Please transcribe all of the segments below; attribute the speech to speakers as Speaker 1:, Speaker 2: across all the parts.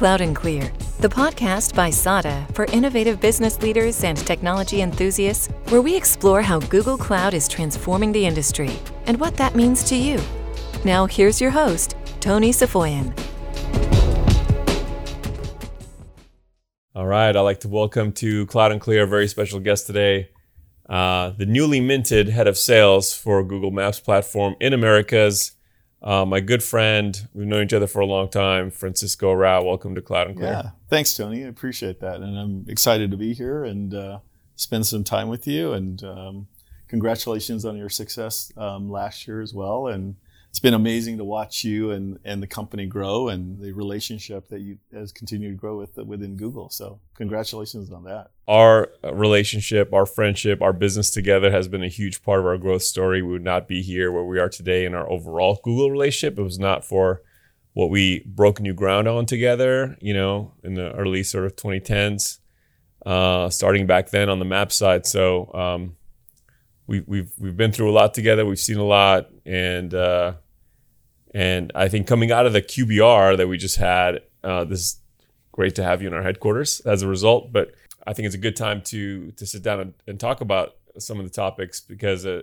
Speaker 1: Cloud and Clear, the podcast by SADA for innovative business leaders and technology enthusiasts, where we explore how Google Cloud is transforming the industry and what that means to you. Now, here's your host, Tony Safoyan.
Speaker 2: All right, I'd like to welcome to Cloud and Clear a very special guest today, uh, the newly minted head of sales for Google Maps platform in Americas. Uh, my good friend, we've known each other for a long time, Francisco Rao. Welcome to Cloud and Clear.
Speaker 3: Yeah, thanks, Tony. I appreciate that, and I'm excited to be here and uh, spend some time with you. And um, congratulations on your success um, last year as well. And it's been amazing to watch you and, and the company grow and the relationship that you has continued to grow with within Google. So congratulations on that.
Speaker 2: Our relationship, our friendship, our business together has been a huge part of our growth story. We would not be here where we are today in our overall Google relationship. It was not for what we broke new ground on together, you know, in the early sort of 2010s, uh, starting back then on the map side. So um, we, we've we've been through a lot together. We've seen a lot, and uh, and I think coming out of the QBR that we just had, uh, this is great to have you in our headquarters as a result. But I think it's a good time to to sit down and, and talk about some of the topics because uh,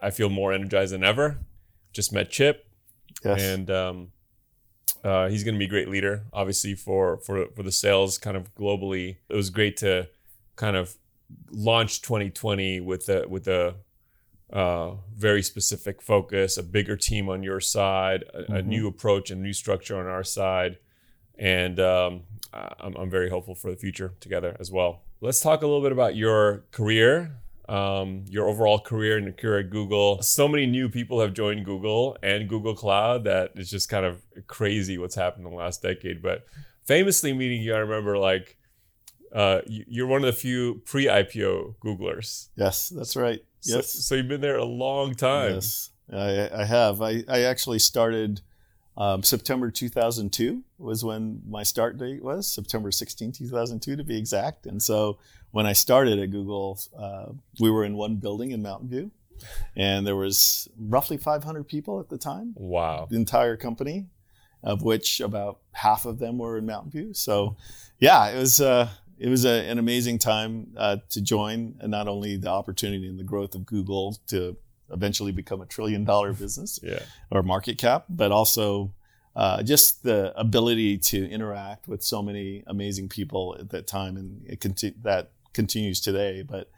Speaker 2: I feel more energized than ever. Just met Chip,
Speaker 3: yes.
Speaker 2: and um, uh, he's going to be a great leader, obviously for for for the sales kind of globally. It was great to kind of launch 2020 with a with a uh, very specific focus, a bigger team on your side, a, mm-hmm. a new approach and new structure on our side, and um, I'm, I'm, very hopeful for the future together as well. Let's talk a little bit about your career, um, your overall career and your career at Google. So many new people have joined Google and Google Cloud that it's just kind of crazy what's happened in the last decade. But famously meeting you, I remember like uh, you're one of the few pre-IPO Googlers.
Speaker 3: Yes, that's right. Yes.
Speaker 2: So, so, you've been there a long time.
Speaker 3: Yes, I, I have. I, I actually started um, September 2002 was when my start date was September 16, 2002 to be exact. And so when I started at Google, uh, we were in one building in Mountain View, and there was roughly 500 people at the time.
Speaker 2: Wow.
Speaker 3: The entire company, of which about half of them were in Mountain View. So, yeah, it was. Uh, it was a, an amazing time uh, to join, and not only the opportunity and the growth of Google to eventually become a trillion dollar business
Speaker 2: yeah.
Speaker 3: or market cap, but also uh, just the ability to interact with so many amazing people at that time, and it conti- that continues today. But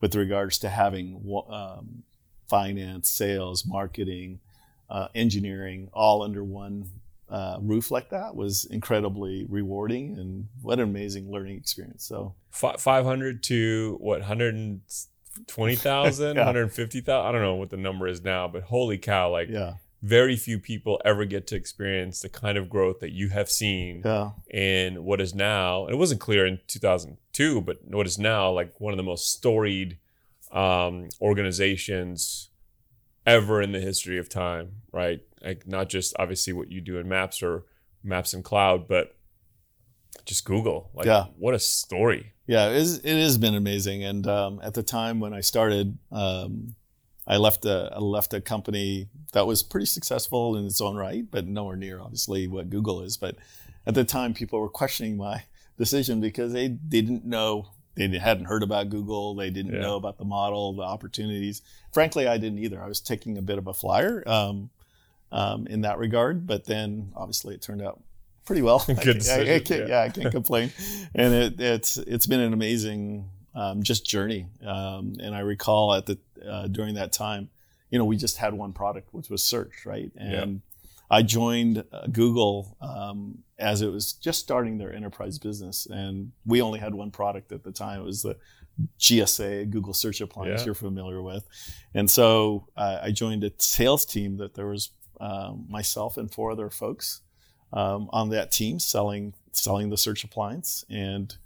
Speaker 3: with regards to having um, finance, sales, marketing, uh, engineering all under one uh, roof like that was incredibly rewarding and what an amazing learning experience. So
Speaker 2: 500 to what 120,000, yeah. 150,000. I don't know what the number is now, but holy cow, like
Speaker 3: yeah.
Speaker 2: very few people ever get to experience the kind of growth that you have seen
Speaker 3: yeah.
Speaker 2: in what is now, it wasn't clear in 2002, but what is now like one of the most storied um, organizations ever in the history of time, right? Like not just obviously what you do in Maps or Maps and Cloud, but just Google. Like,
Speaker 3: yeah.
Speaker 2: what a story.
Speaker 3: Yeah, it, is, it has been amazing. And um, at the time when I started, um, I left a I left a company that was pretty successful in its own right, but nowhere near obviously what Google is. But at the time, people were questioning my decision because they, didn't know they hadn't heard about Google. They didn't yeah. know about the model, the opportunities. Frankly, I didn't either. I was taking a bit of a flyer um, um, in that regard, but then obviously it turned out pretty well.
Speaker 2: Good decision. I, I
Speaker 3: can't, yeah. yeah. I can't complain. and it, it's it's been an amazing um, just journey. Um, and I recall at the uh, during that time, you know, we just had one product, which was search, right? And I joined uh, Google um, as it was just starting their enterprise business, and we only had one product at the time. It was the GSA, Google Search Appliance, yeah. you're familiar with. And so uh, I joined a sales team that there was um, myself and four other folks um, on that team selling selling the search appliance, and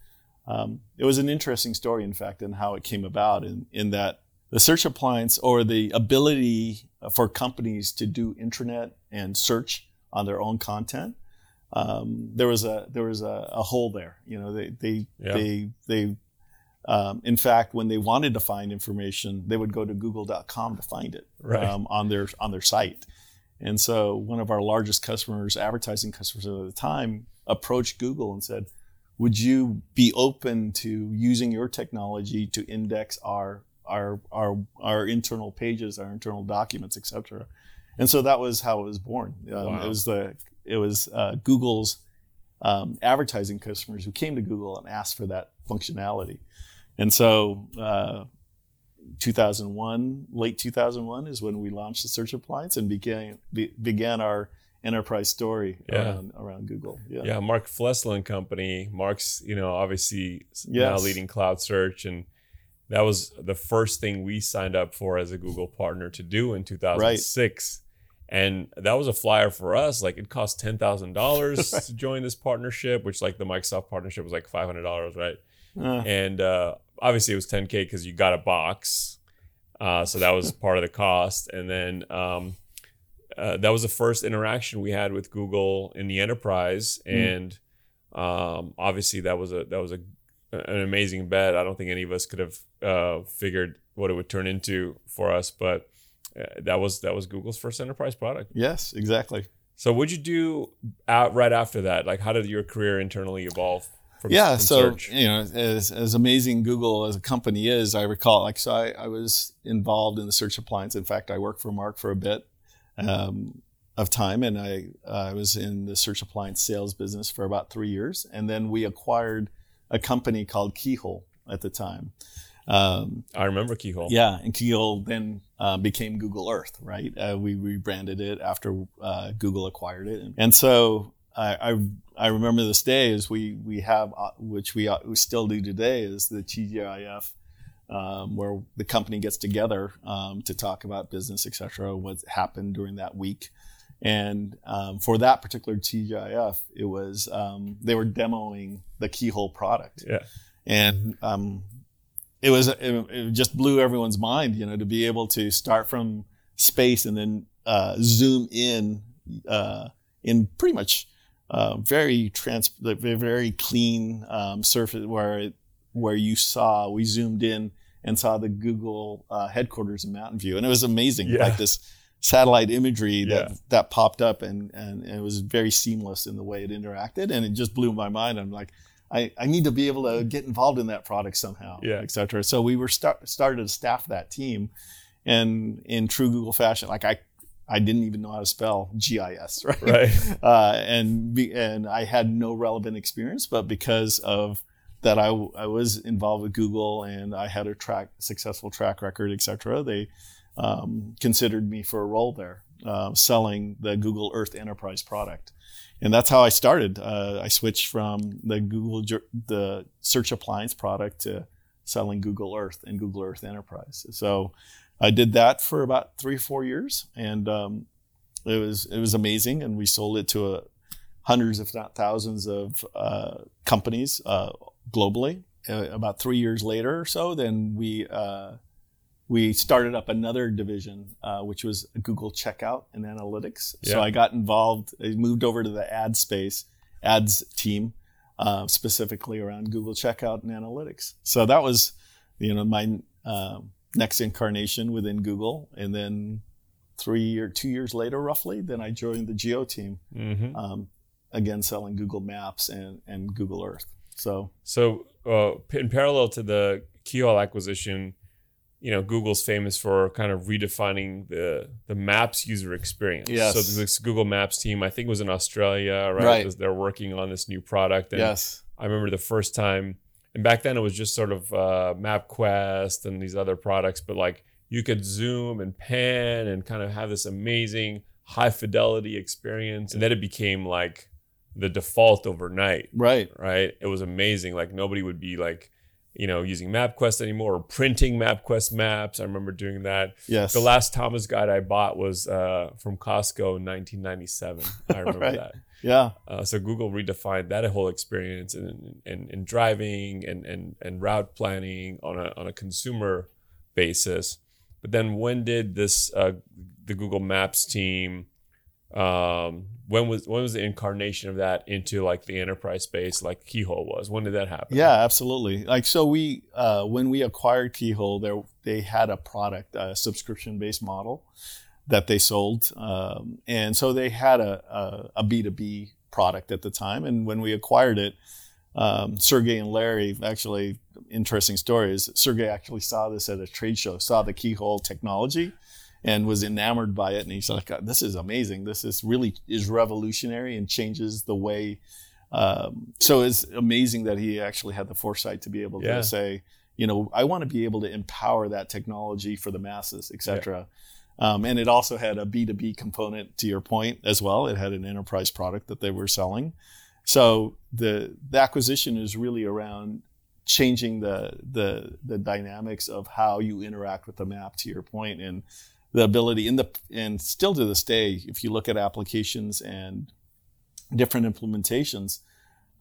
Speaker 3: um, it was an interesting story, in fact, in how it came about. In in that the search appliance or the ability for companies to do intranet and search on their own content. Um, there was a there was a, a, hole there. You know, they they yeah. they they. Um, in fact, when they wanted to find information, they would go to Google.com to find it
Speaker 2: right. um,
Speaker 3: on their on their site. And so, one of our largest customers, advertising customers at the time, approached Google and said, "Would you be open to using your technology to index our our our our internal pages, our internal documents, etc." And so that was how it was born. Um, wow. It was the it was uh, Google's um, advertising customers who came to Google and asked for that functionality. And so, uh, 2001, late 2001 is when we launched the search appliance and began be, began our enterprise story yeah. around, around Google.
Speaker 2: Yeah. yeah, Mark Flessel and company. Mark's, you know, obviously yes. now leading cloud search and that was the first thing we signed up for as a Google partner to do in 2006. Right. And that was a flyer for us. Like it cost ten thousand dollars to join this partnership, which like the Microsoft partnership was like five hundred dollars, right? Uh. And uh, obviously it was ten k because you got a box, uh, so that was part of the cost. And then um, uh, that was the first interaction we had with Google in the enterprise, mm. and um, obviously that was a that was a an amazing bet. I don't think any of us could have uh, figured what it would turn into for us, but uh, that was that was Google's first enterprise product.
Speaker 3: Yes, exactly.
Speaker 2: So what'd you do out right after that? Like how did your career internally evolve?
Speaker 3: From, yeah, from so search? you know, as, as amazing Google as a company is, I recall like so I, I was involved in the search appliance. In fact, I worked for Mark for a bit um, of time, and I I was in the search appliance sales business for about three years, and then we acquired a company called Keyhole at the time.
Speaker 2: Um, I remember Keyhole.
Speaker 3: Yeah, and Keyhole then uh, became Google Earth, right? Uh, we rebranded it after uh, Google acquired it, and, and so I, I, I remember this day is we we have uh, which we, uh, we still do today is the TGIF. Um, where the company gets together um, to talk about business, et cetera, what happened during that week. And um, for that particular TGIF, it was um, they were demoing the Keyhole product.
Speaker 2: Yeah.
Speaker 3: And um, it was it, it, just blew everyone's mind, you know, to be able to start from space and then uh, zoom in uh, in pretty much uh, very trans very clean um, surface where it, where you saw we zoomed in and saw the Google uh, headquarters in Mountain View, and it was amazing, yeah. like this satellite imagery that yeah. that popped up, and, and it was very seamless in the way it interacted, and it just blew my mind. I'm like I, I need to be able to get involved in that product somehow,
Speaker 2: yeah.
Speaker 3: et cetera. So we were start, started to staff that team, and in true Google fashion, like I, I didn't even know how to spell GIS, right?
Speaker 2: Right.
Speaker 3: Uh, and be, and I had no relevant experience, but because of that, I, I was involved with Google and I had a track successful track record, etc. They um, considered me for a role there, uh, selling the Google Earth Enterprise product and that's how I started. Uh, I switched from the Google the search appliance product to selling Google Earth and Google Earth Enterprise. So I did that for about three four years, and um, it was it was amazing. And we sold it to uh, hundreds, if not thousands, of uh, companies uh, globally. Uh, about three years later or so, then we uh, we started up another division, uh, which was Google Checkout and Analytics. Yeah. So I got involved, I moved over to the ad space, ads team, uh, specifically around Google Checkout and Analytics. So that was, you know, my uh, next incarnation within Google. And then three or two years later, roughly, then I joined the Geo team, mm-hmm. um, again selling Google Maps and, and Google Earth. So,
Speaker 2: so uh, in parallel to the Keyhole acquisition, you know Google's famous for kind of redefining the the Maps user experience.
Speaker 3: Yes.
Speaker 2: So this Google Maps team, I think, was in Australia, right? right. They're working on this new product.
Speaker 3: And yes.
Speaker 2: I remember the first time, and back then it was just sort of uh, MapQuest and these other products, but like you could zoom and pan and kind of have this amazing high fidelity experience, and then it became like the default overnight.
Speaker 3: Right.
Speaker 2: Right. It was amazing. Like nobody would be like you know, using MapQuest anymore or printing MapQuest maps. I remember doing that.
Speaker 3: Yes.
Speaker 2: The last Thomas guide I bought was uh, from Costco in 1997. I remember right. that.
Speaker 3: Yeah.
Speaker 2: Uh, so Google redefined that whole experience in, in, in driving and, and, and route planning on a, on a consumer basis. But then when did this, uh, the Google Maps team, um, when was when was the incarnation of that into like the enterprise space like keyhole was when did that happen
Speaker 3: yeah absolutely like so we uh, when we acquired keyhole there they had a product a subscription based model that they sold um, and so they had a, a, a b2b product at the time. And when we acquired it, um, Sergey and Larry actually interesting story is Sergey actually saw this at a trade show, saw the keyhole technology, and was enamored by it. And he's like, "This is amazing. This is really is revolutionary and changes the way." Um, so it's amazing that he actually had the foresight to be able
Speaker 2: Yeah.
Speaker 3: to say, you know, I want to be able to empower that technology for the masses, et etc. Um, and it also had a B2B component to your point as well. It had an enterprise product that they were selling. So the the acquisition is really around changing the the the dynamics of how you interact with the map to your point and the ability in the and still to this day if you look at applications and different implementations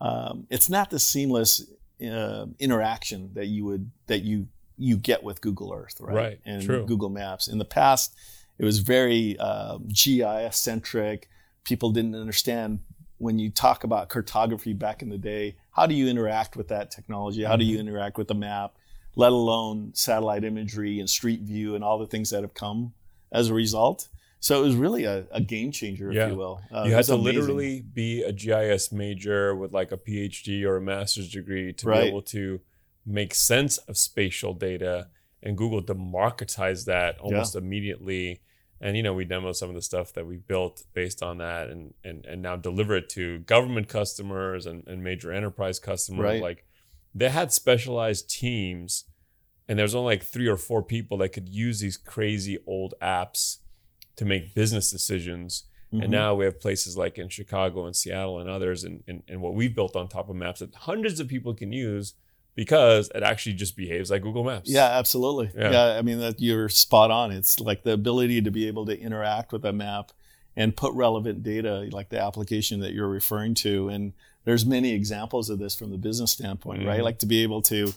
Speaker 3: um, it's not the seamless uh, interaction that you would that you you get with Google Earth right,
Speaker 2: Right,
Speaker 3: and
Speaker 2: true.
Speaker 3: Google Maps in the past it was very um, GIS centric people didn't understand when you talk about cartography back in the day, how do you interact with that technology? How do you interact with the map, let alone satellite imagery and street view and all the things that have come as a result? So it was really a, a game changer,
Speaker 2: Yeah.
Speaker 3: if you will. Uh,
Speaker 2: you had to
Speaker 3: amazing.
Speaker 2: literally be a GIS major with like a PhD or a master's degree to
Speaker 3: Right.
Speaker 2: be able to make sense of spatial data. And Google democratized that almost immediately. And you know, we demoed some of the stuff that we built based on that, and and and now deliver it to government customers and, and major enterprise customers.
Speaker 3: Right.
Speaker 2: Like they had specialized teams, and there was only like three or four people that could use these crazy old apps to make business decisions.
Speaker 3: Mhm.
Speaker 2: And now we have places like in Chicago and Seattle and others, and, and, and what we've built on top of maps that hundreds of people can use because it actually just behaves like Google Maps.
Speaker 3: Yeah, absolutely.
Speaker 2: Yeah.
Speaker 3: Yeah. I mean that you're spot on. It's like the ability to be able to interact with a map and put relevant data, like the application that you're referring to. And there's many examples of this from the business standpoint, right?
Speaker 2: Mhm.
Speaker 3: Like to be able to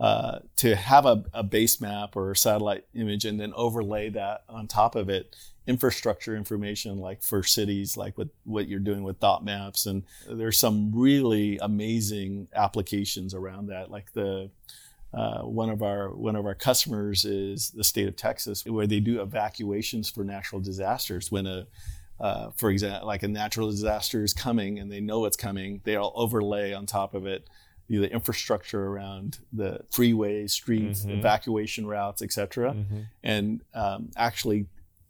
Speaker 3: uh, to have a, a base map or a satellite image and then overlay that on top of it infrastructure information like for cities like with what you're doing with dot maps and there's some really amazing applications around that like the uh, one of our one of our customers is the state of Texas, where they do evacuations for natural disasters. When a, uh, for example, like a natural disaster is coming and they know it's coming, they'll overlay on top of it the the infrastructure around the freeways, streets,
Speaker 2: Mhm.
Speaker 3: evacuation routes, etc.,
Speaker 2: Mhm.
Speaker 3: and um, actually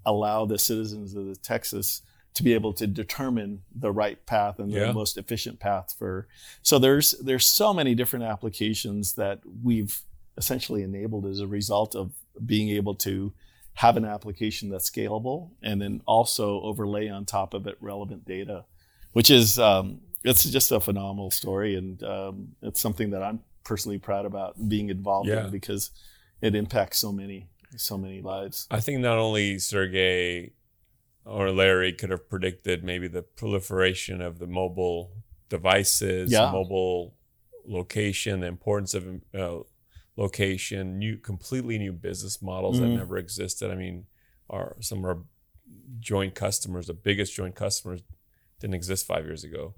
Speaker 3: allow the citizens of the Texas to be able to determine the right path and
Speaker 2: Yeah.
Speaker 3: the most efficient path for so there's there's so many different applications that we've essentially enabled as a result of being able to have an application that's scalable and then also overlay on top of it relevant data which is um, it's just a phenomenal story and um, it's something that i'm personally proud about being involved
Speaker 2: Yeah.
Speaker 3: in because it impacts so many so many lives
Speaker 2: I think not only Sergey or Larry could have predicted maybe the proliferation of the mobile devices,
Speaker 3: Yeah.
Speaker 2: mobile location, the importance of uh, location, new, completely new business models that
Speaker 3: Mhm.
Speaker 2: never existed. I mean, our some of our joint customers, the biggest joint customers, didn't exist five years ago,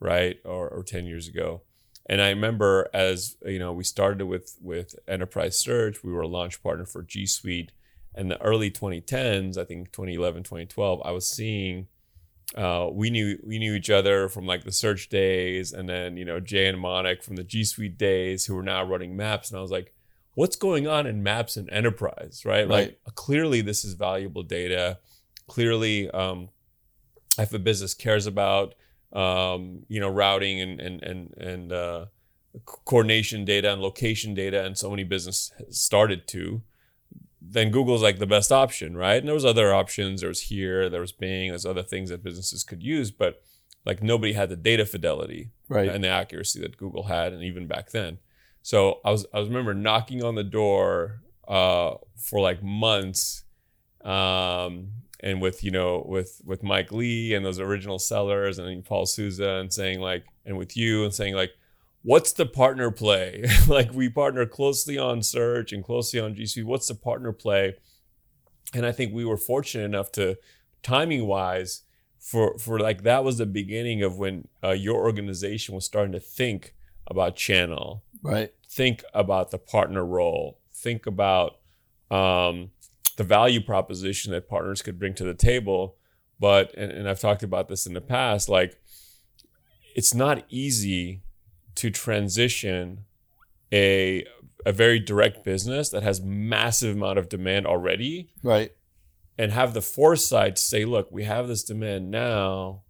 Speaker 2: right, or or ten years ago. And I remember as you know, we started with with enterprise search. We were a launch partner for G Suite. In the early 2010s, I think 2011, 2012, I was seeing uh, we knew we knew each other from like the search days, and then you know Jay and Monik from the G Suite days, who were now running Maps, and I was like, "What's going on in Maps and Enterprise?" Right? Like clearly this is valuable data. Clearly, um, if a business cares about um, you know routing and and and and uh, coordination data and location data, and so many businesses started to then Google's like the best option, right? And there was other options. There was here, there was Bing, there's other things that businesses could use, but like nobody had the data fidelity
Speaker 3: right
Speaker 2: and the accuracy that Google had, and even back then. So I was I was remember knocking on the door uh, for like months, um, and with you know with with Mike Lee and those original sellers, and Paul Souza, and saying like, and with you, and saying like, what's the partner play? like we partner closely on search and closely on G Suite. What's the partner play? And I think we were fortunate enough to, timing wise, for for like that was the beginning of when uh, your organization was starting to think about channel,
Speaker 3: right
Speaker 2: think about the partner role, think about um, the value proposition that partners could bring to the table. But and, and I've talked about this in the past, like it's not easy to transition a a very direct business that has massive amount of demand already
Speaker 3: Right.
Speaker 2: and have the foresight to say look we have this demand now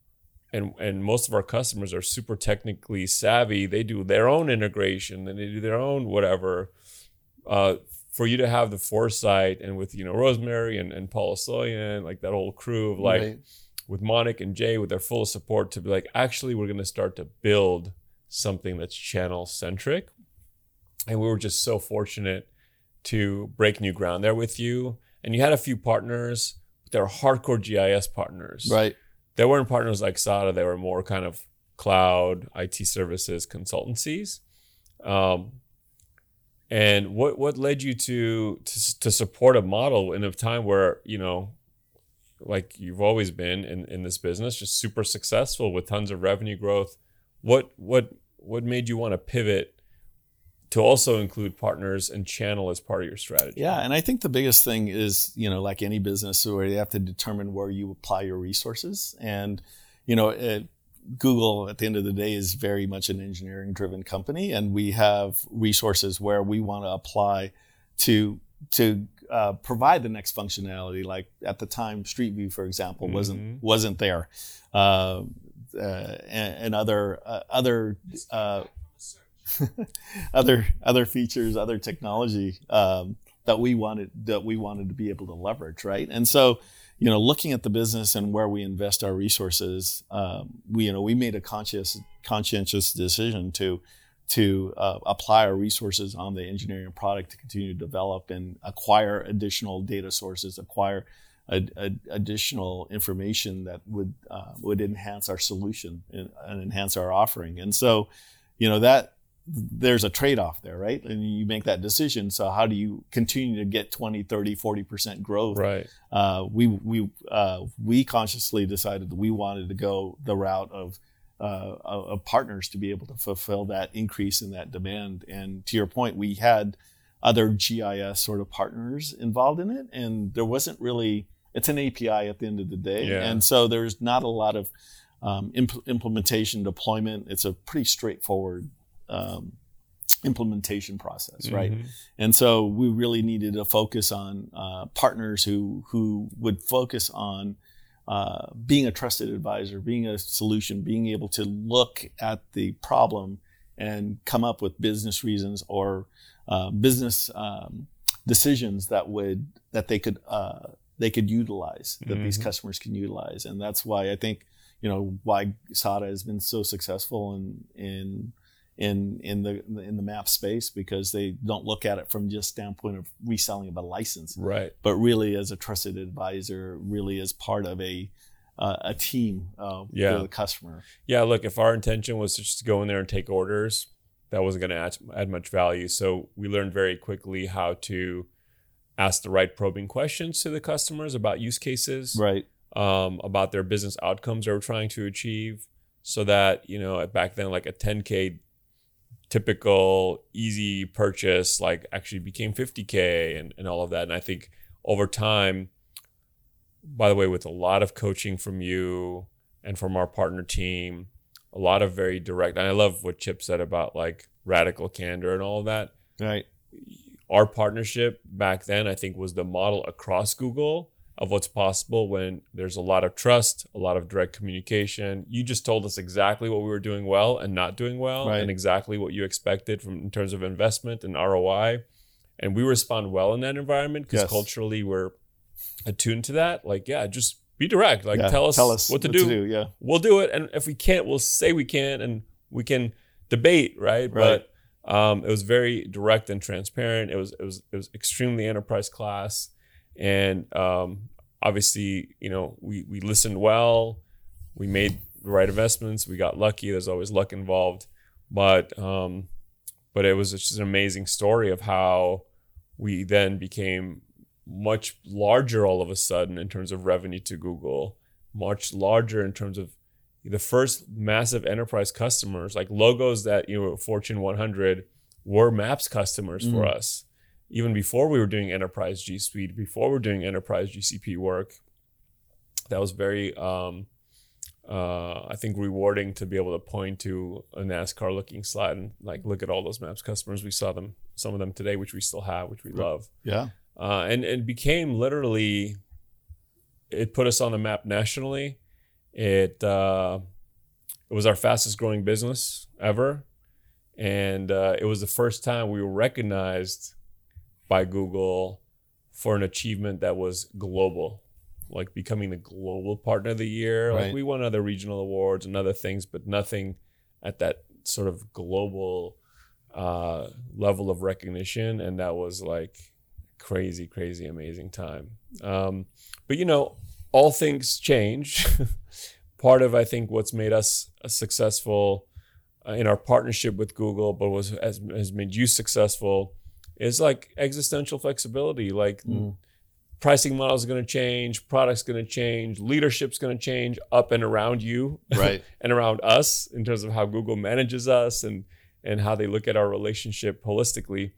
Speaker 2: and and most of our customers are super technically savvy they do their own integration and they do their own whatever uh, for you to have the foresight and with you know rosemary and, and paula soyan like that whole crew of like
Speaker 3: Right.
Speaker 2: with Monik and Jay with their full support to be like, actually, we're going to start to build something that's channel centric. And we were just so fortunate to break new ground there with you. And you had a few partners, but they were hardcore GIS partners.
Speaker 3: Right.
Speaker 2: They weren't partners like SADA, they were more kind of cloud IT services consultancies. Um, and what what led you to, to to support a model in a time where you know like you've always been in, in this business, just super successful with tons of revenue growth. What what what made you want to pivot to also include partners and channel as part of your strategy?
Speaker 3: Yeah, and I think the biggest thing is, you know, like any business, where you have to determine where you apply your resources. And, you know, it, Google at the end of the day is very much an engineering driven company, and we have resources where we want to apply to to uh, provide the next functionality. Like at the time, Street View, for example, wasn't
Speaker 2: Mhm.
Speaker 3: wasn't there, uh, uh, and, and other uh, other. Uh, other other features, other technology um, that we wanted that we wanted to be able to leverage, right? And so, you know, looking at the business and where we invest our resources, um, we you know we made a conscious conscientious decision to to uh, apply our resources on the engineering product to continue to develop and acquire additional data sources, acquire additional information that would uh, would enhance our solution and, and enhance our offering. And so, you know that there's a trade-off there right? And you make that decision. So how do you continue to get 20 30 40% growth?
Speaker 2: Right.
Speaker 3: uh, we we uh, we consciously decided that we wanted to go the route of uh, of partners to be able to fulfill that increase in that demand. And to your point we had other GIS sort of partners involved in it and there wasn't really it's an API at the end of the day.
Speaker 2: Yeah.
Speaker 3: and so there's not a lot of um, imp- implementation deployment. It's a pretty straightforward um, implementation process, right?
Speaker 2: Mhm.
Speaker 3: And so we really needed to focus on uh, partners who who would focus on uh, being a trusted advisor, being a solution, being able to look at the problem and come up with business reasons or uh, business um, decisions that would that they could uh, they could utilize that these
Speaker 2: Mhm.
Speaker 3: customers can utilize, and that's why I think you know why SADA has been so successful in in in in the in the map space because they don't look at it from just standpoint of reselling of a license,
Speaker 2: Right.
Speaker 3: but really as a trusted advisor, really as part of a uh, a team uh,
Speaker 2: Yeah.
Speaker 3: for the customer.
Speaker 2: Yeah, look, if our intention was just to just go in there and take orders, that wasn't going to add, add much value. So we learned very quickly how to ask the right probing questions to the customers about use cases,
Speaker 3: Right.
Speaker 2: um, about their business outcomes they were trying to achieve, so that you know back then like a 10k typical easy purchase like actually became 50k and, and all of that. And I think over time, by the way, with a lot of coaching from you and from our partner team, a lot of very direct. And I love what Chip said about like radical candor and all of that.
Speaker 3: Right.
Speaker 2: Our partnership back then, I think, was the model across Google of what's possible when there's a lot of trust, a lot of direct communication. You just told us exactly what we were doing well and not doing well,
Speaker 3: Right.
Speaker 2: and exactly what you expected from in terms of investment and ROI. And we respond well in that environment because
Speaker 3: Yes.
Speaker 2: culturally we're attuned to that. Like, yeah, just be direct. Like,
Speaker 3: Yeah.
Speaker 2: tell us what to do
Speaker 3: Yeah.
Speaker 2: we'll do it and if we can't we'll say we can't, and we can debate right,
Speaker 3: Right.
Speaker 2: but um, it was very direct and transparent it was it was it was extremely enterprise class and um, obviously you know we we listened well. We made the right investments. We got lucky. There's always luck involved. But um, but it was just an amazing story of how we then became much larger all of a sudden in terms of revenue to Google, much larger in terms of the first massive enterprise customers, like logos that you know Fortune 100 were Maps customers for
Speaker 3: Mm.
Speaker 2: us, even before we were doing enterprise G Suite, before we were doing enterprise GCP work. That was very um, uh, I think rewarding to be able to point to a NASCAR looking slide and like look at all those maps customers. We saw them, some of them today, which we still have, which we love.
Speaker 3: Yeah.
Speaker 2: Uh, and it became literally, it put us on the map nationally. It uh, it was our fastest growing business ever, and uh, it was the first time we were recognized by Google for an achievement that was global like becoming the global partner of the year.
Speaker 3: Right.
Speaker 2: Like we won other regional awards and other things, but nothing at that sort of global uh, level of recognition. And that was like crazy, crazy, amazing time. Um, but you know, all things change. Part of I think what's made us successful uh, in our partnership with Google, but was has, has made you successful, is like existential flexibility. Like
Speaker 3: Mm.
Speaker 2: pricing models are going to change, products going to change, leadership's going to change up and around you,
Speaker 3: Right.
Speaker 2: and around us in terms of how Google manages us and and how they look at our relationship holistically.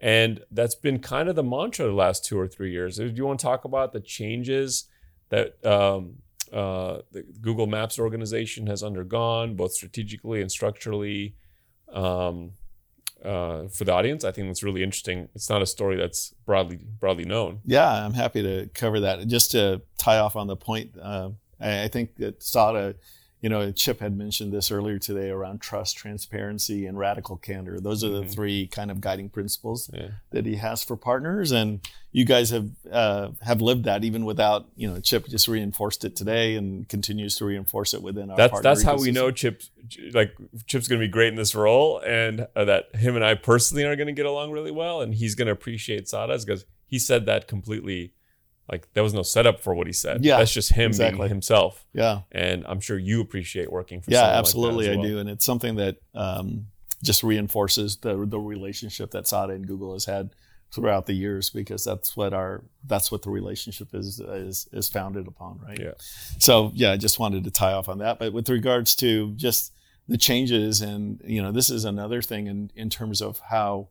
Speaker 2: And that's been kind of the mantra the last two or three years. Do you want to talk about the changes that um, uh, the Google Maps organization has undergone, both strategically and structurally, um, uh, for the audience? I think that's really interesting. It's not a story that's broadly broadly known.
Speaker 3: Yeah, I'm happy to cover that. Just to tie off on the point, uh, I, I think that SADA, you know, Chip had mentioned this earlier today around trust, transparency, and radical candor. Those are the
Speaker 2: Mhm.
Speaker 3: three kind of guiding principles
Speaker 2: Yeah.
Speaker 3: that he has for partners, and you guys have uh, have lived that even without, you know, Chip just reinforced it today and continues to reinforce it within our.
Speaker 2: That's that's how we know Chip, like Chip's going to be great in this role, and uh, that him and I personally are going to get along really well, and he's going to appreciate Sada's because he said that completely, like there was no setup for what he said.
Speaker 3: Yeah,
Speaker 2: that's just him
Speaker 3: exactly.
Speaker 2: being himself,
Speaker 3: Yeah.
Speaker 2: and I'm sure you appreciate working for.
Speaker 3: yeah
Speaker 2: someone
Speaker 3: absolutely
Speaker 2: like that
Speaker 3: i
Speaker 2: well.
Speaker 3: do and it's something that um, just reinforces the the relationship that sada and google has had throughout the years because that's what our that's what the relationship is is is founded upon right?
Speaker 2: Yeah.
Speaker 3: so yeah i just wanted to tie off on that. But with regards to just the changes and you know this is another thing in in terms of how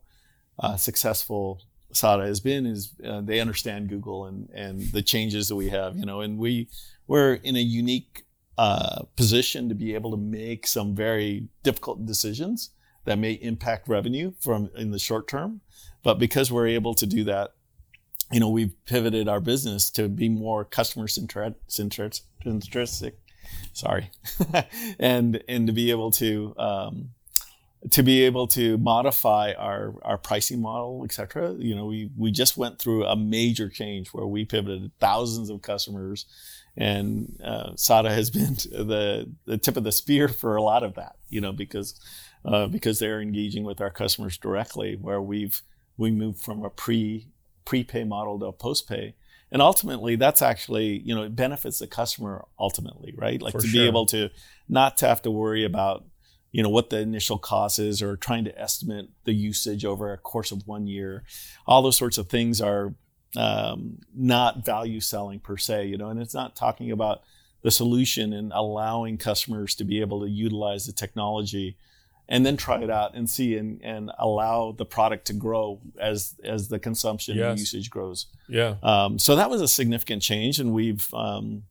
Speaker 3: uh, successful SADA has been is uh, they understand Google and and the changes that we have, you know, and we we're in a unique uh, position to be able to make some very difficult decisions that may impact revenue from in the short term, but because we're able to do that, you know, we've pivoted our business to be more customer centric, sorry, and and to be able to um, to be able to modify our our pricing model, et cetera. You know, we we just went through a major change where we pivoted thousands of customers, and uh, SADA has been the the tip of the spear for a lot of that. You know, because uh, because they're engaging with our customers directly, where we've we moved from a pre prepay model to a postpay. And ultimately, that's actually, you know, it benefits the customer ultimately, right? Like
Speaker 2: For
Speaker 3: to
Speaker 2: sure.
Speaker 3: be able to not to have to worry about you know what the initial cost is or trying to estimate the usage over a course of one year all those sorts of things are um, not value selling per se you know and it's not talking about the solution and allowing customers to be able to utilize the technology and then try it out and see and, and allow the product to grow as as the consumption and usage grows
Speaker 2: Yeah,
Speaker 3: um, so that was a significant change, and we've um,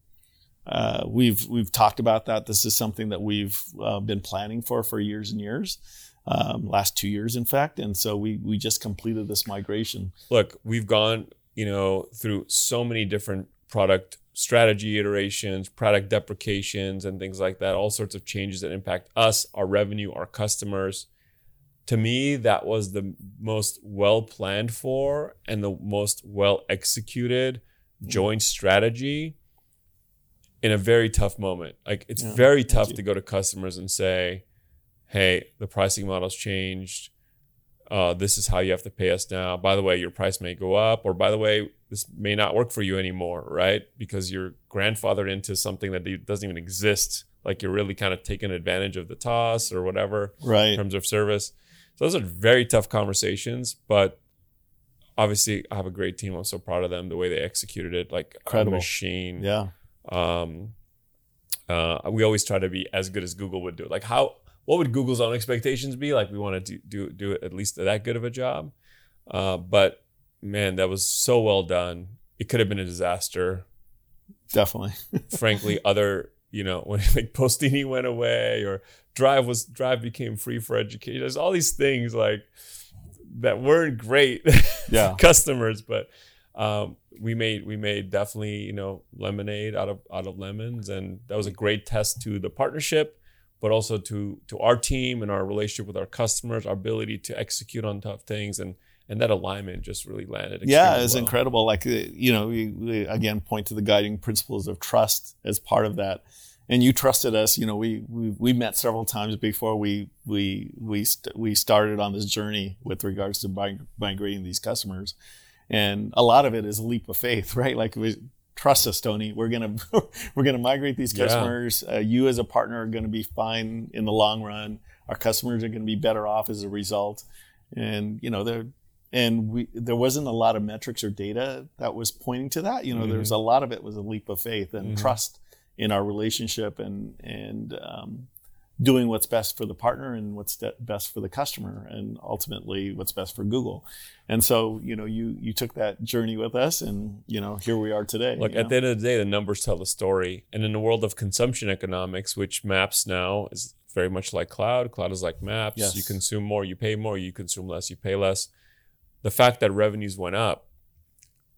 Speaker 3: uh, we've we've talked about that. This is something that we've uh, been planning for for years and years, um, last two years, in fact. And so we we just completed this migration.
Speaker 2: look, we've gone, you know, through so many different product strategy iterations, product deprecations, and things like that. All sorts of changes that impact us, our revenue, our customers. To me, that was the most well planned for and the most well executed mm-hmm. joint strategy in a very tough moment. Like it's
Speaker 3: Yeah,
Speaker 2: very tough to go to customers and say, "Hey, the pricing model's changed. Uh, this is how you have to pay us now. By the way, your price may go up, or by the way, this may not work for you anymore, right? Because you're grandfathered into something that doesn't even exist. Like you're really kind of taking advantage of the toss or whatever
Speaker 3: right?
Speaker 2: in terms of service. So those are very tough conversations, but obviously I have a great team. I'm so proud of them the way they executed it, like
Speaker 3: Incredible.
Speaker 2: a machine.
Speaker 3: Yeah.
Speaker 2: Um, uh, we always try to be as good as Google would do. it. Like how what would Google's own expectations be? Like we want to do do, do at least that good of a job. Uh, but man, that was so well done. It could have been a disaster.
Speaker 3: Definitely.
Speaker 2: Frankly, other you know when like Postini went away or Drive was Drive became free for education. There's all these things like that weren't great
Speaker 3: Yeah.
Speaker 2: customers, but um, we made we made definitely you know lemonade out of out of lemons, and that was a great test to the partnership, but also to to our team and our relationship with our customers, our ability to execute on tough things, and and that alignment just really landed.
Speaker 3: yeah it's
Speaker 2: well.
Speaker 3: incredible. Like uh, you know we, we again point to the guiding principles of trust as part of that. And you trusted us. You know we we, we met several times before we we we st- we started on this journey with regards to mig- migrating these customers. And a lot of it is a leap of faith right? Like we trust us tony. We're gonna we're gonna migrate these
Speaker 2: Yeah.
Speaker 3: customers. Uh, you as a partner are gonna be fine in the long run. Our customers are gonna be better off as a result. And you know they're and we there wasn't a lot of metrics or data that was pointing to that. You know there's a lot of it was a leap of faith and trust in our relationship and and um, doing what's best for the partner and what's best for the customer and ultimately what's best for google and so you know you you took that journey with us and you know here we are today
Speaker 2: Look, at
Speaker 3: know?
Speaker 2: the end of the day, the numbers tell the story. And in the world of consumption economics, which maps now is very much like cloud, cloud is like maps.
Speaker 3: Yes.
Speaker 2: You consume more, you pay more. You consume less, you pay less. The fact that revenues went up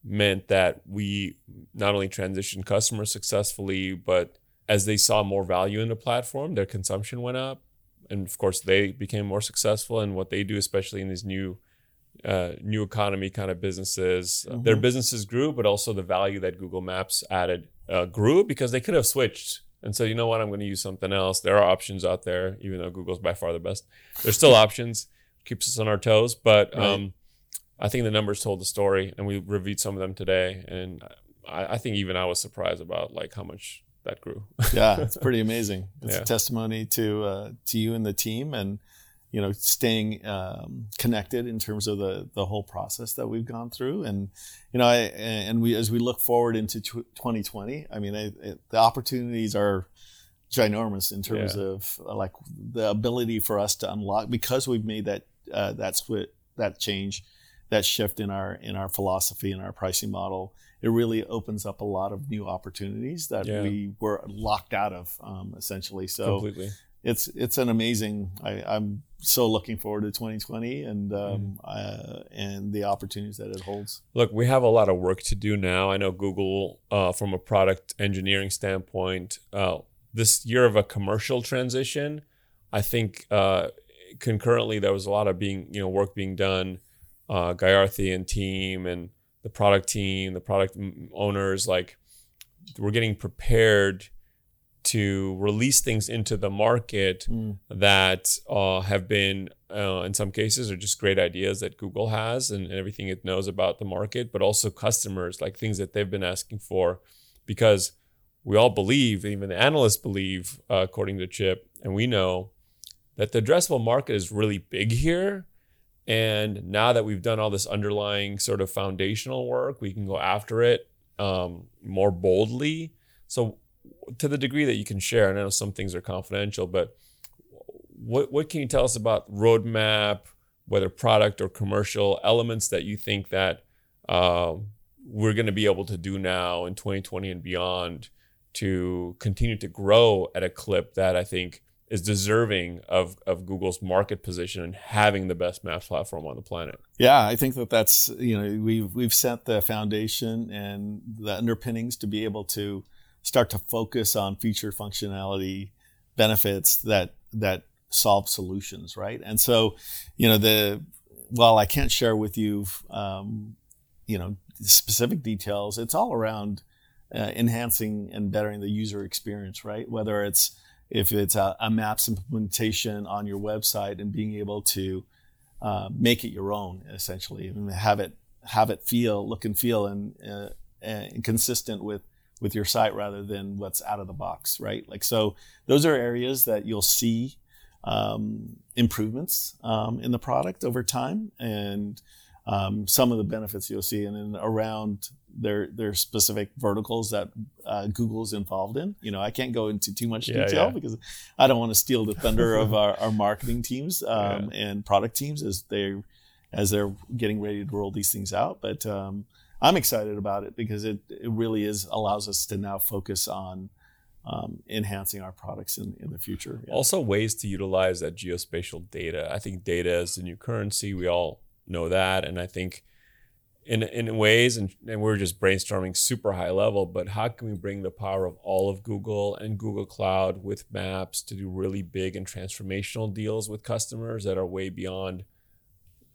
Speaker 2: meant that we not only transitioned customers successfully, but as they saw more value in the platform, their consumption went up. And of course, they became more successful in what they do, especially in these new uh, new economy kind of businesses. Uh, Their businesses grew, but also the value that Google Maps added uh, grew because they could have switched and said, you know what, I'm going to use something else. There are options out there, even though Google's by far the best. There's still options, keeps us on our toes, but um, I think the numbers told the story, and we reviewed some of them today. And I, I think even I was surprised about like how much that grew.
Speaker 3: yeah, it's pretty amazing. It's
Speaker 2: Yeah.
Speaker 3: a testimony to uh, to you and the team, and you know, staying um, connected in terms of the the whole process that we've gone through, and you know, I, and we as we look forward into 2020, I mean, I, it, the opportunities are ginormous in terms
Speaker 2: Yeah.
Speaker 3: of uh, like the ability for us to unlock because we've made that uh, that split that change that shift in our in our philosophy and our pricing model it really opens up a lot of new opportunities that
Speaker 2: Yeah.
Speaker 3: we were locked out of um, essentially so
Speaker 2: Completely.
Speaker 3: it's it's an amazing I, i'm so looking forward to 2020 and um, uh, and the opportunities that it holds
Speaker 2: Look, we have a lot of work to do now. I know Google, uh, from a product engineering standpoint, uh, this year of a commercial transition, I think uh, concurrently there was a lot of being, you know, work being done. Uh, Gayathri and team and the product team, the product owners, like we're getting prepared to release things into the market
Speaker 3: Mm.
Speaker 2: that uh, have been, uh, in some cases, are just great ideas that Google has and, and everything it knows about the market, but also customers, like things that they've been asking for. Because we all believe, even the analysts believe, uh, according to Chip, and we know that the addressable market is really big here. And now that we've done all this underlying sort of foundational work, we can go after it um, more boldly. So, to the degree that you can share, and I know some things are confidential, but what what can you tell us about roadmap, whether product or commercial elements that you think that um, we're going to be able to do now in 2020 and beyond to continue to grow at a clip that I think is deserving of of Google's market position and having the best maps platform on the planet.
Speaker 3: Yeah, I think that that's you know we've we've set the foundation and the underpinnings to be able to start to focus on feature functionality benefits that that solve solutions, right? And so, you know, the while I can't share with you, um, you know, specific details, it's all around uh, enhancing and bettering the user experience, right? Whether it's if it's a, a maps implementation on your website and being able to uh, make it your own essentially and have it have it feel look and feel and, uh, and consistent with with your site rather than what's out of the box right? Like so those are areas that you'll see um, improvements um, in the product over time and um, some of the benefits you'll see and then around their their specific verticals that uh, Google's involved in. You know, I can't go into too much
Speaker 2: Yeah,
Speaker 3: detail
Speaker 2: yeah.
Speaker 3: because I don't want to steal the thunder of our, our marketing teams um, and product teams as they as they're getting ready to roll these things out. But um, I'm excited about it because it, it really is allows us to now focus on um, enhancing our products in, in the future.
Speaker 2: Yeah. Also, ways to utilize that geospatial data. I think data is the new currency. We all know that, and I think in in ways, and, and we're just brainstorming super high level. But how can we bring the power of all of Google and Google Cloud with Maps to do really big and transformational deals with customers that are way beyond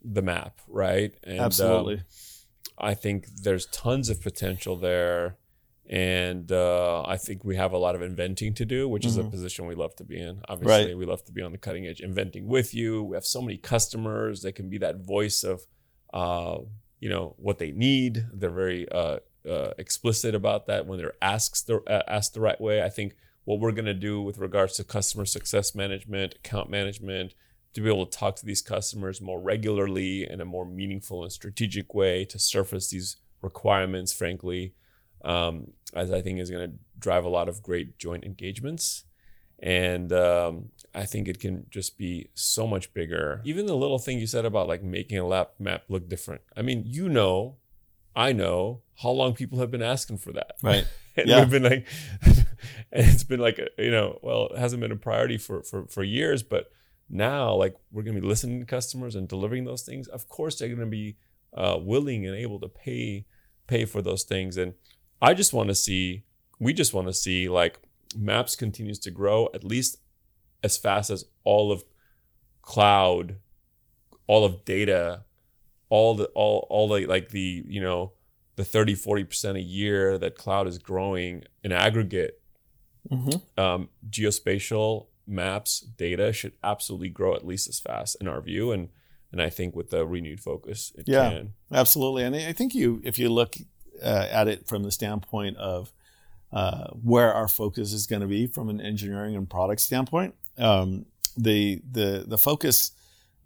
Speaker 2: the map, right? And,
Speaker 3: Absolutely. Um,
Speaker 2: I think there's tons of potential there and uh, I think we have a lot of inventing to do, which mm-hmm. is a mm-hmm. position we love to be in. Obviously, right. we love to be on the cutting edge, inventing with you. We have so many customers; that can be that voice of, uh, you know, what they need. They're very uh, uh explicit about that when they're asked the uh, asked the right way. I think what we're going to do with regards to customer success management, account management, to be able to talk to these customers more regularly in a more meaningful and strategic way to surface these requirements, frankly um, as I think is going to drive a lot of great joint engagements. And um, I think it can just be so much bigger. Even the little thing you said about like making a lap map look different. I mean, you know, I know how long people have been asking for that.
Speaker 3: Right.
Speaker 2: and yeah. we've been like, and it's been like, you know, well, it hasn't been a priority for, for, for years, but now like we're going to be listening to customers and delivering those things. Of course, they're going to be uh, willing and able to pay, pay for those things. And I just want to see, we just want to see like maps continues to grow at least as fast as all of cloud, all of data, all the all all the like the, you know, the 30 40% a year that cloud is growing in aggregate. Mm-hmm. Um, geospatial maps data should absolutely grow at least as fast in our view and and I think with the renewed focus, it
Speaker 3: yeah,
Speaker 2: can.
Speaker 3: absolutely. And I think you, if you look uh, at it from the standpoint of uh, where our focus is going to be from an engineering and product standpoint. Um, the the the focus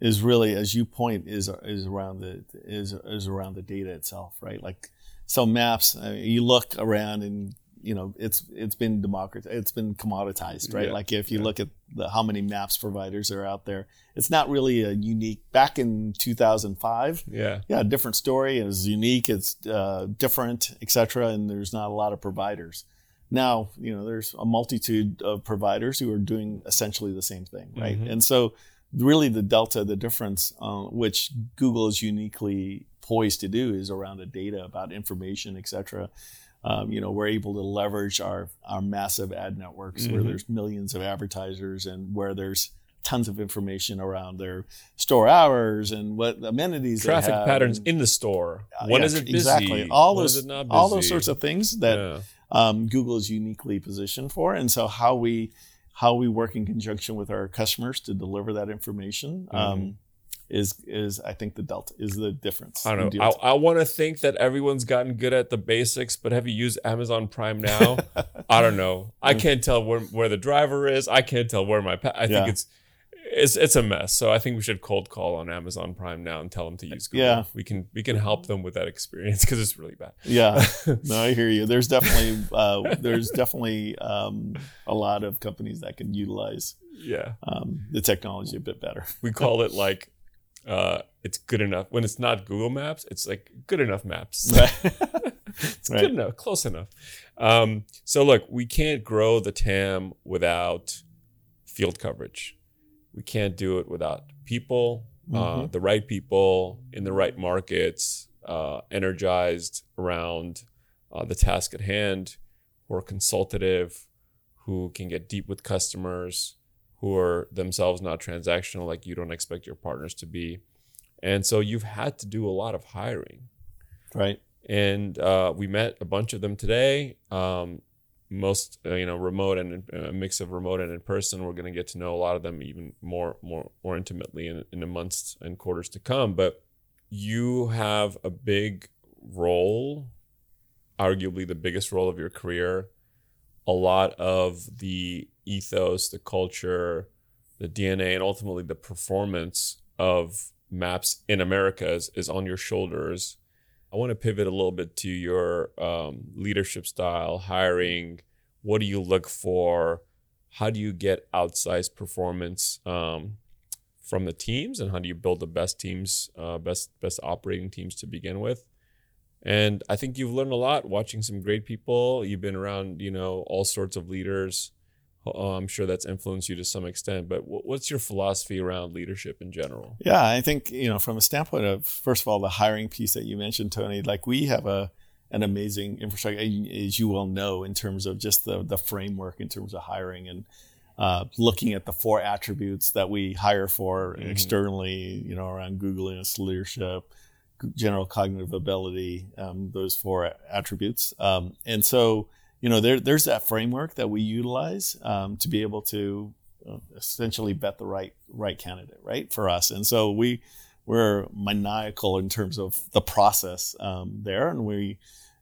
Speaker 3: is really, as you point, is is around the is is around the data itself, right? Like so, maps. I mean, you look around and you know it's it's been democratized it's been commoditized right yeah, like if you yeah. look at the, how many maps providers are out there it's not really a unique back in 2005
Speaker 2: yeah
Speaker 3: yeah different story it's unique it's uh, different etc and there's not a lot of providers now you know there's a multitude of providers who are doing essentially the same thing right mm-hmm. and so really the delta the difference uh, which google is uniquely poised to do is around the data about information etc um, you know, we're able to leverage our, our massive ad networks mm-hmm. where there's millions of advertisers and where there's tons of information around their store hours and what amenities
Speaker 2: traffic patterns in the store uh, when yeah, is it busy
Speaker 3: exactly all those all those sorts of things that yeah. Um, google is uniquely positioned for and so how we how we work in conjunction with our customers to deliver that information mm-hmm. um, is is I think the delta is the difference.
Speaker 2: I don't know. I, I want to think that everyone's gotten good at the basics, but have you used Amazon Prime now? I don't know. I can't tell where, where the driver is. I can't tell where my pa- I yeah. think it's it's it's a mess. So I think we should cold call on Amazon Prime now and tell them to use Google. Yeah, we can we can help them with that experience because it's really bad.
Speaker 3: Yeah, no, I hear you. There's definitely uh, there's definitely um, a lot of companies that can utilize
Speaker 2: yeah
Speaker 3: um, the technology a bit better.
Speaker 2: we call it like uh, it's good enough. When it's not Google Maps, it's like good enough maps. it's right. good enough, close enough. Um, so look, we can't grow the TAM without field coverage. We can't do it without people, uh, mm-hmm. uh, the right people in the right markets, uh, energized around uh, the task at hand, who are consultative, who can get deep with customers, who are themselves not transactional like you don't expect your partners to be. And so you've had to do a lot of hiring.
Speaker 3: Right.
Speaker 2: And uh, we met a bunch of them today. Um, most uh, you know remote and uh, a mix of remote and in person we're going to get to know a lot of them even more more more intimately in, in the months and quarters to come but you have a big role arguably the biggest role of your career a lot of the ethos, the culture, the DNA, and ultimately the performance of maps in America is, is on your shoulders. I want to pivot a little bit to your um, leadership style, hiring. What do you look for? How do you get outsized performance um, from the teams, and how do you build the best teams, uh, best best operating teams to begin with? And I think you've learned a lot watching some great people. You've been around, you know, all sorts of leaders. Uh, I'm sure that's influenced you to some extent. But what's your philosophy around leadership in general?
Speaker 3: Yeah, I think you know, from a standpoint of first of all, the hiring piece that you mentioned, Tony. Like we have a an amazing infrastructure, as you well know, in terms of just the the framework in terms of hiring and uh, looking at the four attributes that we hire for mm-hmm. externally, you know, around Googliness, leadership, general cognitive ability, um, those four attributes. Um, and so, you know, there, there's that framework that we utilize um, to be able to uh, essentially vet the right right candidate, right, for us. And so we we're maniacal in terms of the process um, there, and we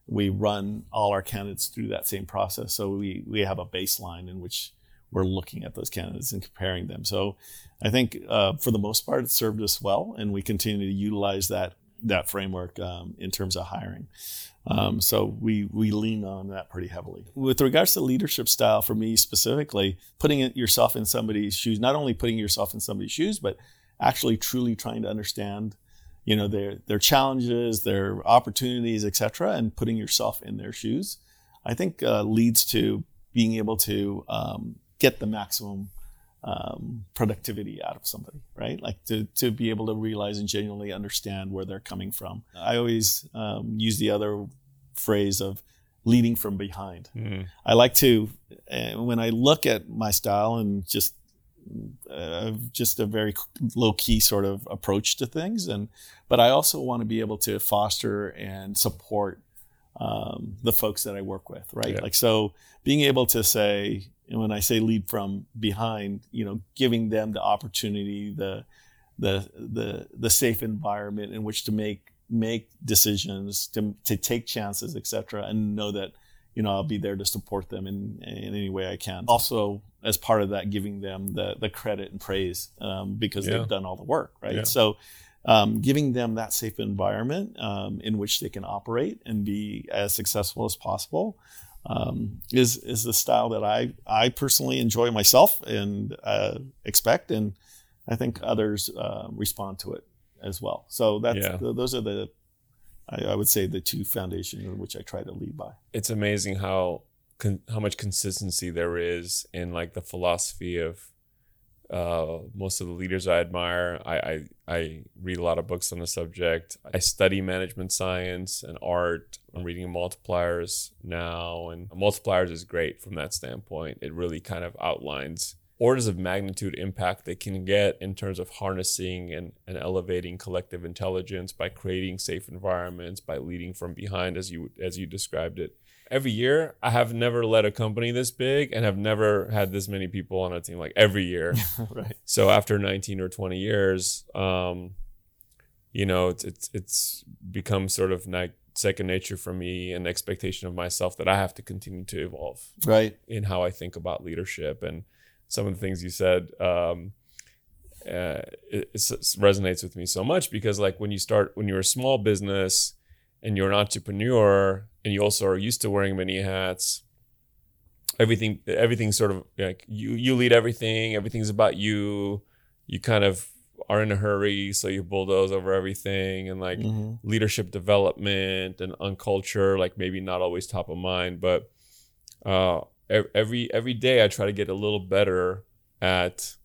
Speaker 3: we run all our candidates through that same process. So we we have a baseline in which we're looking at those candidates and comparing them. So I think uh, for the most part, it served us well, and we continue to utilize that that framework um, in terms of hiring. Um, so we we lean on that pretty heavily. With regards to leadership style, for me specifically, putting yourself in somebody's shoes, not only putting yourself in somebody's shoes, but actually truly trying to understand, you know, their their challenges, their opportunities, etc., and putting yourself in their shoes, I think uh, leads to being able to um, get the maximum um, productivity out of somebody, right? Like to, to be able to realize and genuinely understand where they're coming from. I always um, use the other phrase of leading from behind. Mm. I like to, uh, when I look at my style and just uh, just a very low key sort of approach to things, and but I also want to be able to foster and support um, the folks that I work with, right? Yeah. Like so, being able to say, and when I say lead from behind, you know, giving them the opportunity, the the the the safe environment in which to make make decisions, to to take chances, etc., and know that you know I'll be there to support them in in any way I can. Also, as part of that, giving them the the credit and praise um, because yeah. they've done all the work, right? Yeah. So. Um, giving them that safe environment um, in which they can operate and be as successful as possible um, is is the style that I I personally enjoy myself and uh, expect, and I think others uh, respond to it as well. So that's yeah. those are the I, I, would say the two foundations in which I try to lead by.
Speaker 2: It's amazing how con- how much consistency there is in like the philosophy of uh, most of the leaders I admire. I, I, I read a lot of books on the subject. I study management science and art. I'm reading multipliers now, and multipliers is great from that standpoint. It really kind of outlines orders of magnitude impact they can get in terms of harnessing and, and elevating collective intelligence by creating safe environments, by leading from behind, as you as you described it every year i have never led a company this big and have never had this many people on a team like every year. Right. So after 19 or 20 years um you know it's it's, it's become sort of like second nature for me and expectation of myself that i have to continue to evolve
Speaker 3: right.
Speaker 2: in how i think about leadership and some of the things you said um uh, it, it resonates with me so much because like when you start when you're a small business and you're an entrepreneur and you also are used to wearing many hats everything everything's sort of like you you lead everything everything's about you. You kind of are in a hurry so you bulldoze over everything and like mm-hmm. leadership development and on culture like maybe not always top of mind but uh every every day i try to get a little better at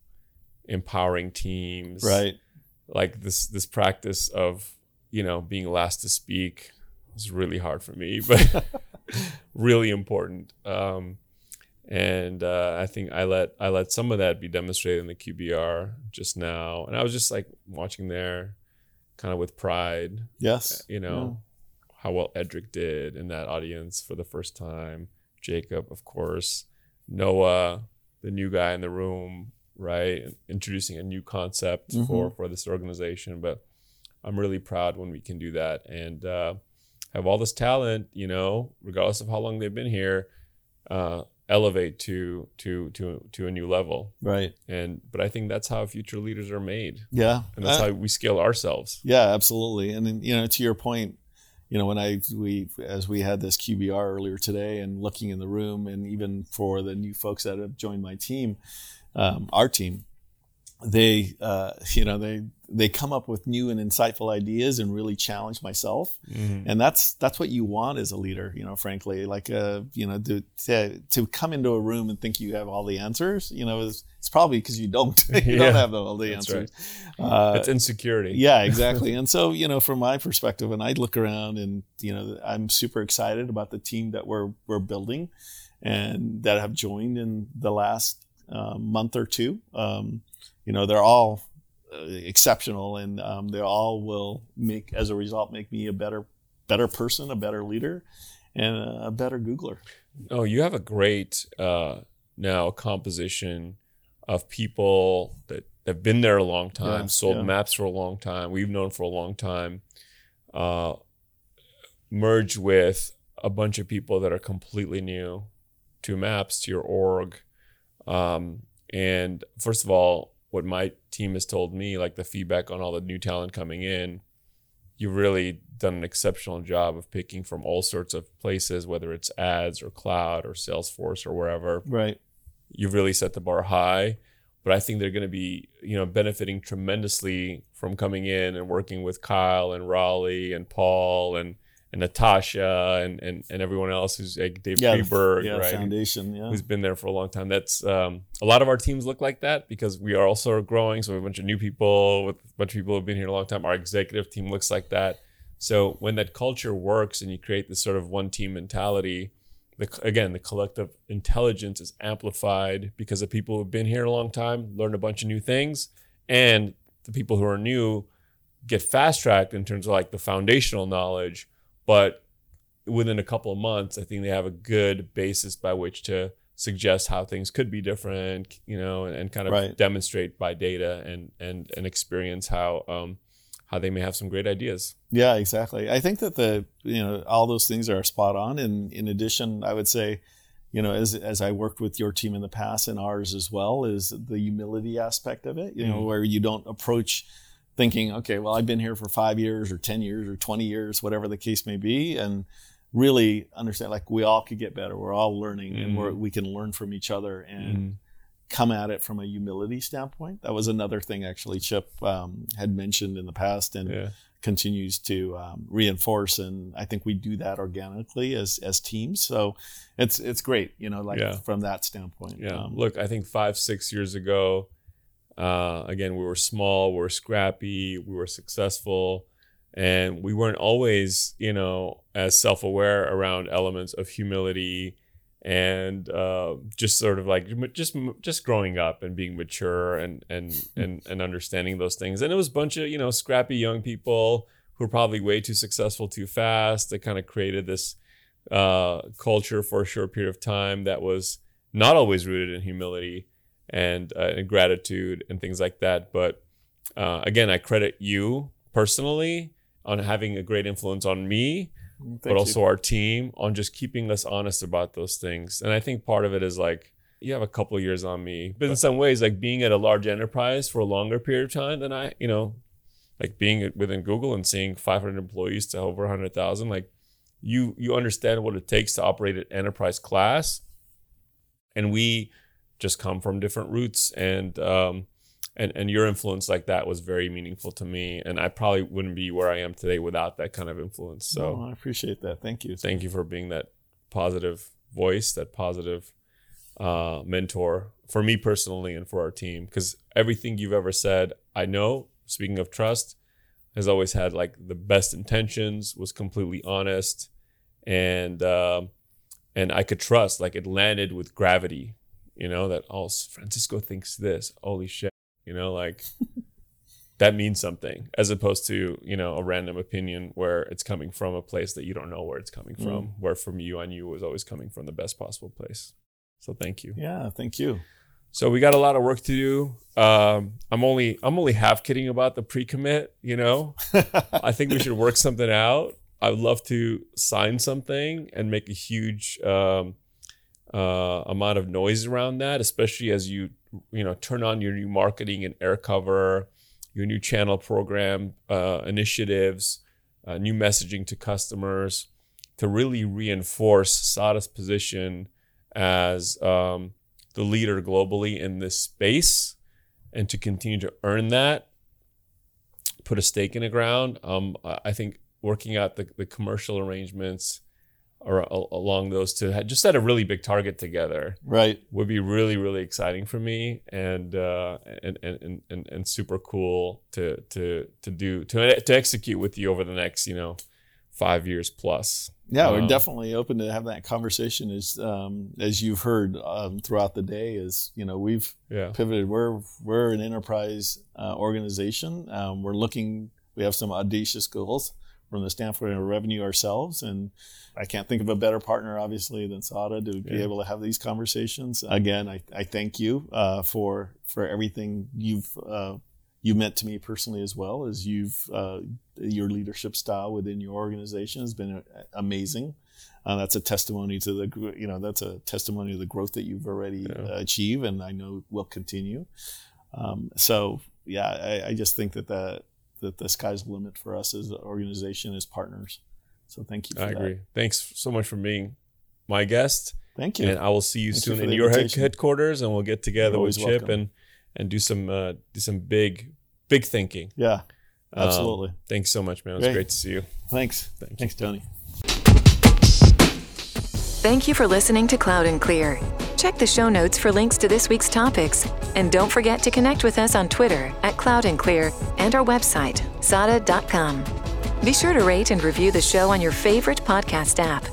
Speaker 2: empowering teams.
Speaker 3: Right.
Speaker 2: Like this this practice of you know, being last to speak is really hard for me, but really important. Um, and uh, I think I let I let some of that be demonstrated in the QBR just now, and I was just like watching there, kind of with pride.
Speaker 3: Yes,
Speaker 2: you know yeah. how well Edric did in that audience for the first time. Jacob, of course, Noah, the new guy in the room, right, introducing a new concept mm-hmm. for for this organization, but I'm really proud when we can do that and uh, have all this talent, you know, regardless of how long they've been here, uh, elevate to to to to a new level.
Speaker 3: Right.
Speaker 2: And but I think that's how future leaders are made.
Speaker 3: Yeah.
Speaker 2: And that's uh, how we scale ourselves.
Speaker 3: Yeah, absolutely. And then, you know, to your point, you know, when I we as we had this QBR earlier today and looking in the room, and even for the new folks that have joined my team, um, our team, they uh, you know they they come up with new and insightful ideas and really challenge myself
Speaker 2: Mhm.
Speaker 3: and that's that's what you want as a leader you know frankly like uh you know to to, to come into a room and think you have all the answers you know it's, it's probably because you don't you
Speaker 2: Yeah,
Speaker 3: don't have all the
Speaker 2: that's
Speaker 3: answers uh,
Speaker 2: it's insecurity.
Speaker 3: yeah, exactly. and so, you know, from my perspective, and I look around and, you know, I'm super excited about the team that we're, we're building and that have joined in the last uh, month or two. Um, you know, they're all uh, exceptional and um, they all will make, as a result, make me a better, better person, a better leader, and a better Googler.
Speaker 2: Oh, you have a great uh, now composition of people that have been there a long time,
Speaker 3: Yeah,
Speaker 2: sold
Speaker 3: yeah.
Speaker 2: maps for a long time. We've known for a long time. Uh, merge with a bunch of people that are completely new to maps, to your org. Um, and first of all, what my team has told me, like the feedback on all the new talent coming in, you've really done an exceptional job of picking from all sorts of places, whether it's ads or cloud or Salesforce or wherever.
Speaker 3: Right.
Speaker 2: You've really set the bar high. But I think they're going to be, you know, benefiting tremendously from coming in and working with Kyle and Raleigh and Paul and and Natasha and and, and everyone else who's like Dave
Speaker 3: Yeah.
Speaker 2: Freeberg,
Speaker 3: yeah.
Speaker 2: right?
Speaker 3: Foundation. Yeah.
Speaker 2: who's been there for a long time. That's um, a lot of our teams look like that because we are also growing. So we have a bunch of new people with a bunch of people who've been here a long time. Our executive team looks like that. So when that culture works and you create this sort of one team mentality, the, again, the collective intelligence is amplified because the people who've been here a long time learn a bunch of new things, and the people who are new get fast tracked in terms of like the foundational knowledge, but within a couple of months, I think they have a good basis by which to suggest how things could be different, you know, and, and kind of
Speaker 3: Right.
Speaker 2: demonstrate by data and and and experience how um how they may have some great ideas.
Speaker 3: Yeah, exactly. I think that the you know all those things are spot on. And in addition, I would say, you know, as as I worked with your team in the past and ours as well, is the humility aspect of it. You know,
Speaker 2: Mm.
Speaker 3: where you don't approach thinking, okay, well, I've been here for five years or ten years or twenty years, whatever the case may be, and really understand like we all could get better. We're all learning, and
Speaker 2: Mm.
Speaker 3: we're, we can learn from each other and come at it from a humility standpoint. That was another thing actually Chip um, had mentioned in the past, and
Speaker 2: Yeah.
Speaker 3: continues to um, reinforce. And I think we do that organically as as teams. So it's it's great, you know, like
Speaker 2: Yeah.
Speaker 3: from that standpoint.
Speaker 2: Yeah.
Speaker 3: Um,
Speaker 2: Look, I think five, six years ago, uh, again, we were small, we were scrappy, we were successful, and we weren't always, you know, as self aware around elements of humility and uh, just sort of like just just growing up and being mature and and and and understanding those things. And it was a bunch of you know scrappy young people who were probably way too successful too fast. That kind of created this uh, culture for a short period of time that was not always rooted in humility and, uh, and gratitude and things like that. But uh, again, I credit you personally on having a great influence on me,
Speaker 3: thank
Speaker 2: but
Speaker 3: you.
Speaker 2: also our team on just keeping us honest about those things. And I think part of it is like you have a couple of years on me, but in some ways, like being at a large enterprise for a longer period of time than I, you know, like being within Google and seeing 500 employees to over 100,000, like you you understand what it takes to operate at enterprise class, and we just come from different roots and um, and and your influence like that was very meaningful to me, and I probably wouldn't be where I am today without that kind of influence. So
Speaker 3: Oh, I appreciate that. Thank you.
Speaker 2: thank you for being that positive voice, that positive uh, mentor for me personally and for our team. Because everything you've ever said, I know. Speaking of trust, has always had like the best intentions, was completely honest, and um, and I could trust. Like it landed with gravity. You know that oh Francisco thinks this. Holy shit! You know like. That means something, as opposed to you know a random opinion where it's coming from a place that you don't know where it's coming from. Where from you, knew it was always coming from the best possible place. So thank you.
Speaker 3: Yeah, thank you.
Speaker 2: So we got a lot of work to do. Um, I'm only I'm only half kidding about the pre-commit. You know, I think we should work something out. I would love to sign something and make a huge um, uh, amount of noise around that, especially as you you know turn on your new marketing and air cover, your new channel program uh, initiatives, uh, new messaging to customers, to really reinforce SADA's position as um, the leader globally in this space and to continue to earn that, put a stake in the ground. Um, I think working out the, the commercial arrangements or along those to just set a really big target together.
Speaker 3: Right.
Speaker 2: Would be really really exciting for me and uh and and and, and super cool to to to do to to execute with you over the next you know five years plus.
Speaker 3: Yeah um, we're definitely open to have that conversation as um as you've heard um, throughout the day is you know we've
Speaker 2: yeah.
Speaker 3: pivoted. We're we're an enterprise uh, organization. Um, we're looking we have some audacious goals from the standpoint of revenue ourselves and I can't think of a better partner, obviously, than SADA to be able to have these conversations. Again, I, I thank you uh, for for everything you've uh, you meant to me personally as well as you've uh, your leadership style within your organization has been uh, amazing. Uh, that's a testimony to the you know that's a testimony to the growth that you've already yeah. achieved, and I know will continue. Um, so yeah, I, I just think that the that the sky's the limit for us as an organization as partners. So thank you. I
Speaker 2: that. agree. Thanks so much for being my guest.
Speaker 3: Thank you.
Speaker 2: And I will see you thank soon you in your headquarters, and we'll get together with Chip welcome. and and do some uh, do some big big thinking.
Speaker 3: Yeah, um, absolutely. Um,
Speaker 2: thanks so much, man. It was great, great to see you.
Speaker 3: Thanks. Thank thanks, you. Tony.
Speaker 1: Thank you for listening to Cloud and Clear. Check the show notes for links to this week's topics. And don't forget to connect with us on Twitter at Cloud and Clear and our website, sada.com. Be sure to rate and review the show on your favorite podcast app